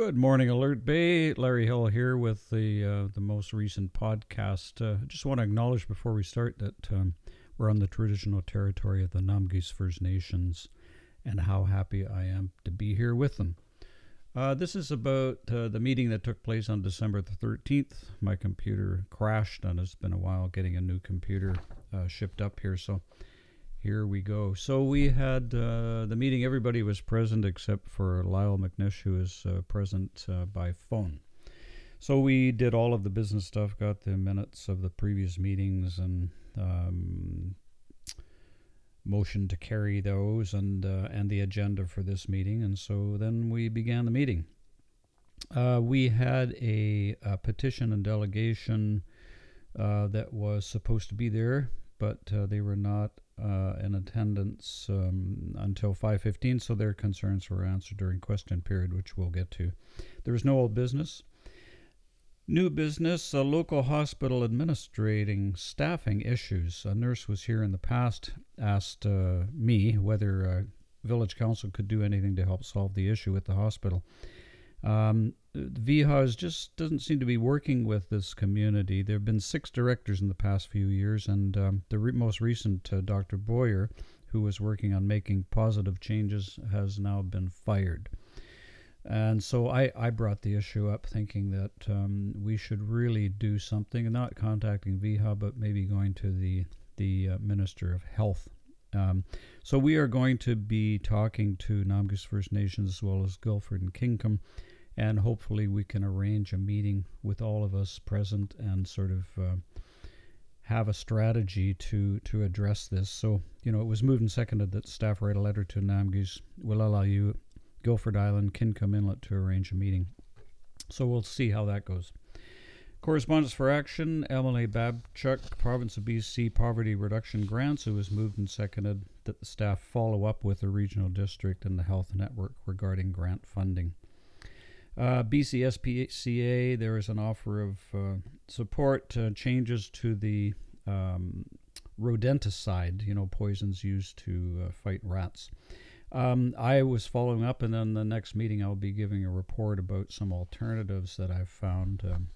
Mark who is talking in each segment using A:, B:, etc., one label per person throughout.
A: Good morning, Alert Bay. Larry Hill here with the uh, the most recent podcast. Uh, I just want to acknowledge before we start that um, we're on the traditional territory of the Namgis First Nations, and how happy I am to be here with them. Uh, this is about uh, the meeting that took place on December the 13th. My computer crashed, and it's been a while getting a new computer uh, shipped up here, so here we go. So we had uh, the meeting. Everybody was present except for Lyle McNish, who was uh, present uh, by phone. So we did all of the business stuff, got the minutes of the previous meetings, and um, motion to carry those, and uh, and the agenda for this meeting. And so then we began the meeting. Uh, we had a, a, petition and delegation uh, that was supposed to be there, but they were not uh, in attendance um, until 5:15, so their concerns were answered during question period, which we'll get to. There was no old business. New business: a local hospital administrating staffing issues. A nurse was here in the past, asked uh, me whether uh, village council could do anything to help solve the issue with the hospital. Um, VHAS just doesn't seem to be working with this community. There have been six directors in the past few years, and um, the re- most recent, uh, Dr. Boyer, who was working on making positive changes, has now been fired. And so I, I brought the issue up thinking that um, we should really do something, not contacting VHA, but maybe going to the, the uh, Minister of Health. Um, so we are going to be talking to Namgis First Nations as well as Guilford and Kingcome and hopefully we can arrange a meeting with all of us present and sort of uh, have a strategy to to address this. So you know, it was moved and seconded that staff write a letter to Namgis, will allow you, Guilford Island, Kingcome Inlet to arrange a meeting. So we'll see how that goes. Correspondence for action, Emily Babchuk, Province of BC Poverty Reduction Grants. It was moved and seconded that the staff follow up with the regional district and the health network regarding grant funding. Uh, BCSPCA, there is an offer of uh, support uh, changes to the um, rodenticide, you know, poisons used to uh, fight rats. Um, I was following up, and then the next meeting I'll be giving a report about some alternatives that I've found. Um,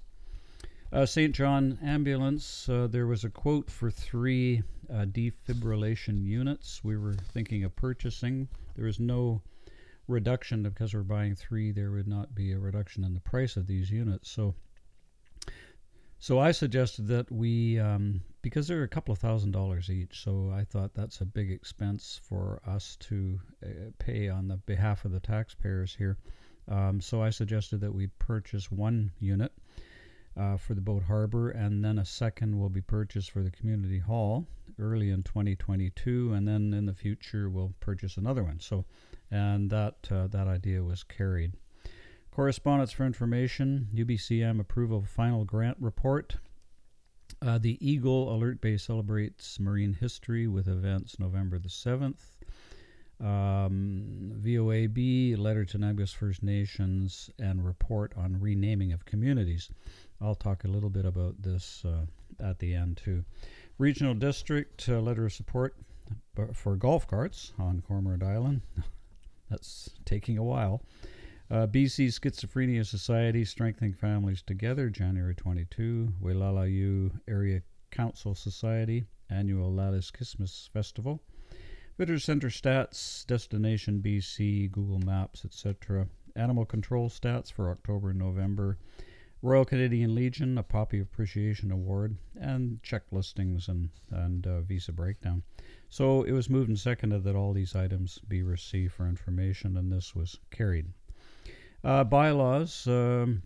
A: uh, St. John Ambulance, uh, there was a quote for three uh, defibrillation units we were thinking of purchasing. There is no reduction because we're buying three, there would not be a reduction in the price of these units. So, so I suggested that we, um, because they're a couple of thousand dollars each, so I thought that's a big expense for us to uh, pay on the behalf of the taxpayers here. Um, so I suggested that we purchase one unit uh, for the boat harbor, and then a second will be purchased for the community hall early in 2022, and then in the future we'll purchase another one. So and that uh, that idea was carried. Correspondence for information: UBCM approval of final grant report. Uh, the Eagle Alert Bay celebrates marine history with events November the seventh. Um, VOAB letter to Namgis First Nations and report on renaming of communities. I'll talk a little bit about this uh, at the end too. Regional District uh, letter of support for golf carts on Cormorant Island. That's taking a while. Uh, BC Schizophrenia Society Strengthening Families Together, January 22. Welalayu Area Council Society Annual Lattice Christmas Festival. Visitor Center Stats, Destination BC, Google Maps, etc. Animal Control Stats for October and November. Royal Canadian Legion, a Poppy Appreciation Award, and check listings and, and uh, visa breakdown. So it was moved and seconded that all these items be received for information, and this was carried. Uh, bylaws. Um,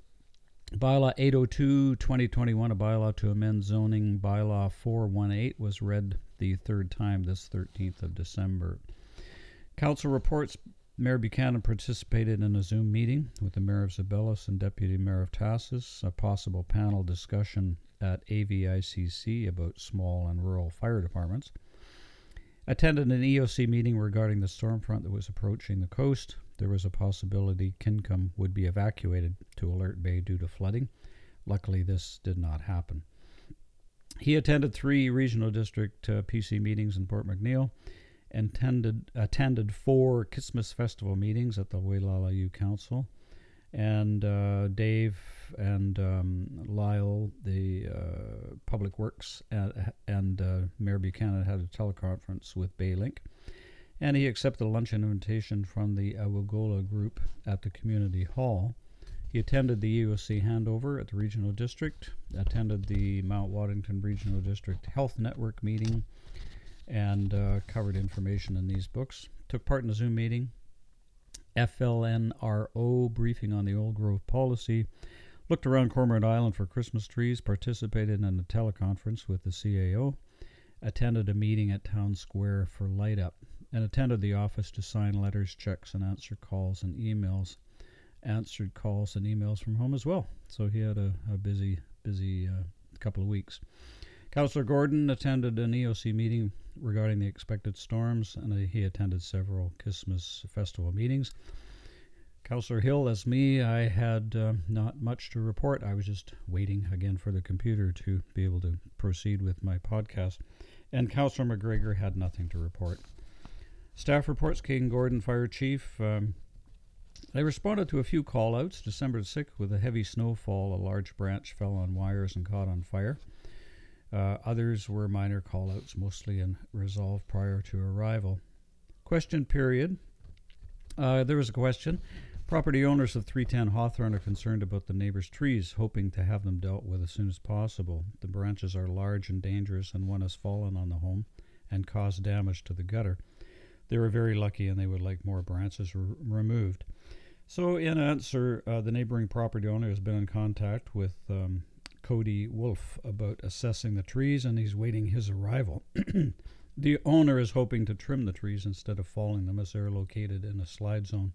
A: bylaw 802 2021, a bylaw to amend zoning bylaw 418, was read the third time this 13th of December. Council reports Mayor Buchanan participated in a Zoom meeting with the Mayor of Zeballos and Deputy Mayor of Tahsis, a possible panel discussion at AVICC about small and rural fire departments. Attended an EOC meeting regarding the storm front that was approaching the coast. There was a possibility Kingcome would be evacuated to Alert Bay due to flooding. Luckily, this did not happen. He attended three regional district uh, PC meetings in Port McNeill attended, attended four Christmas festival meetings at the Weilalayu Council and uh, Dave and um, Lyle, the uh, Public Works, and, uh, Mayor Buchanan had a teleconference with Baylink, and he accepted a luncheon invitation from the Awagola group at the community hall. He attended the EOC handover at the regional district, attended the Mount Waddington Regional District Health Network meeting, and uh, covered information in these books. Took part in a Zoom meeting, FLNRO briefing on the Old growth policy, looked around Cormorant Island for Christmas trees, participated in a teleconference with the CAO, attended a meeting at Town Square for Light Up, and attended the office to sign letters, checks, and answer calls and emails. Answered calls and emails from home as well. So he had a, a busy, busy uh, couple of weeks. Councillor Gordon attended an EOC meeting regarding the expected storms, and he attended several Christmas festival meetings. Councillor Hill, as me, I had uh, not much to report. I was just waiting again for the computer to be able to proceed with my podcast. And Councillor McGregor had nothing to report. Staff reports King Gordon, Fire Chief. Um, they responded to a few call outs. December 6th, with a heavy snowfall, a large branch fell on wires and caught on fire. Uh, others were minor callouts, mostly in resolve prior to arrival. Question period. Uh, there was a question. Property owners of 310 Hawthorne are concerned about the neighbor's trees, hoping to have them dealt with as soon as possible. The branches are large and dangerous, and one has fallen on the home and caused damage to the gutter. They were very lucky and they would like more branches removed. So, in answer, uh, the neighboring property owner has been in contact with um, Cody Wolf about assessing the trees, and he's waiting his arrival. the owner is hoping to trim the trees instead of falling them as they're located in a slide zone.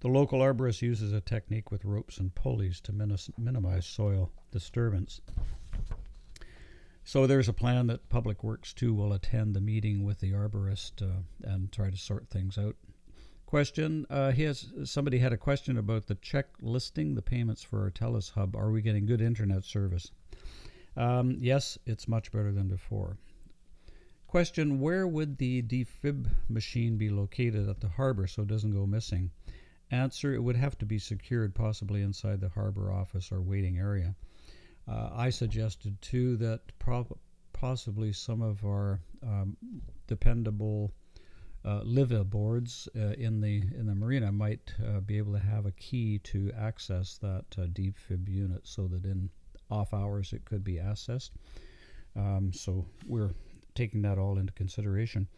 A: The local arborist uses a technique with ropes and pulleys to minimize soil disturbance. So there's a plan that Public Works too will attend the meeting with the arborist uh, and try to sort things out Question: uh, somebody had a question about the check listing the payments for our TELUS hub. Are we getting good internet service? Um, yes, it's much better than before. Question: Where would the defib machine be located at the harbor so it doesn't go missing? Answer: It would have to be secured, possibly inside the harbor office or waiting area. Uh, I suggested too that possibly some of our um, dependable uh, liveaboards uh, in the in the marina might uh, be able to have a key to access that uh, defib unit, so that in off hours it could be accessed. Um, so we're taking that all into consideration.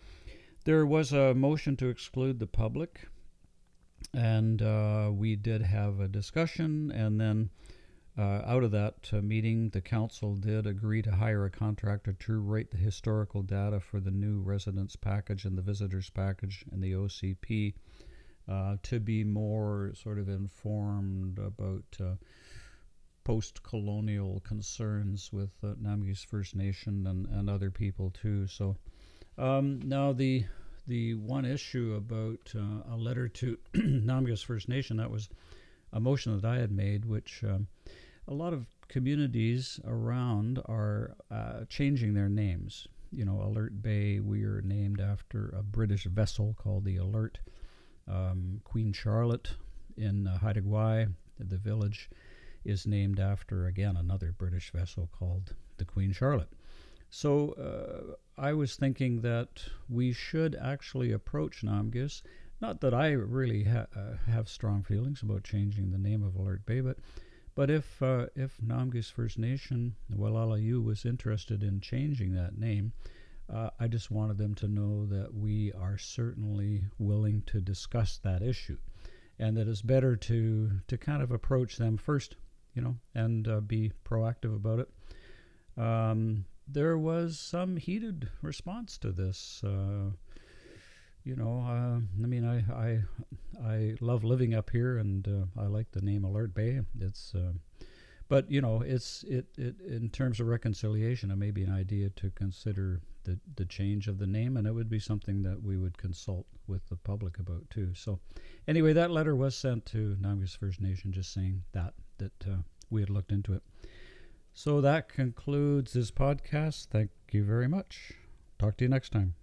A: There was a motion to exclude the public, and uh, we did have a discussion, and then uh, out of that uh, meeting, the council did agree to hire a contractor to write the historical data for the new residence package and the visitors package and the OCP uh, to be more sort of informed about uh, post colonial concerns with uh, Namgis First Nation and, and other people too. So um, now the the one issue about uh, a letter to Namgis First Nation that was a motion that I had made, which um, a lot of communities around are uh, changing their names. You know, Alert Bay, we are named after a British vessel called the Alert. Um, Queen Charlotte in uh, Haida Gwaii, the village, is named after, again, another British vessel called the Queen Charlotte. So uh, I was thinking that we should actually approach Namgis. Not that I really ha- uh, have strong feelings about changing the name of Alert Bay, but but if uh, if Namgis First Nation, Walalayu, was interested in changing that name, uh, I just wanted them to know that we are certainly willing to discuss that issue, and that it's better to to kind of approach them first, you know, and uh, be proactive about it. Um, there was some heated response to this. Uh, you know, uh, I mean, I, I I love living up here, and uh, I like the name Alert Bay. It's, uh, but you know, it's it, it in terms of reconciliation, it may be an idea to consider the the change of the name, and it would be something that we would consult with the public about too. So, anyway, that letter was sent to Namgis First Nation, just saying that that uh, we had looked into it. So that concludes this podcast. Thank you very much. Talk to you next time.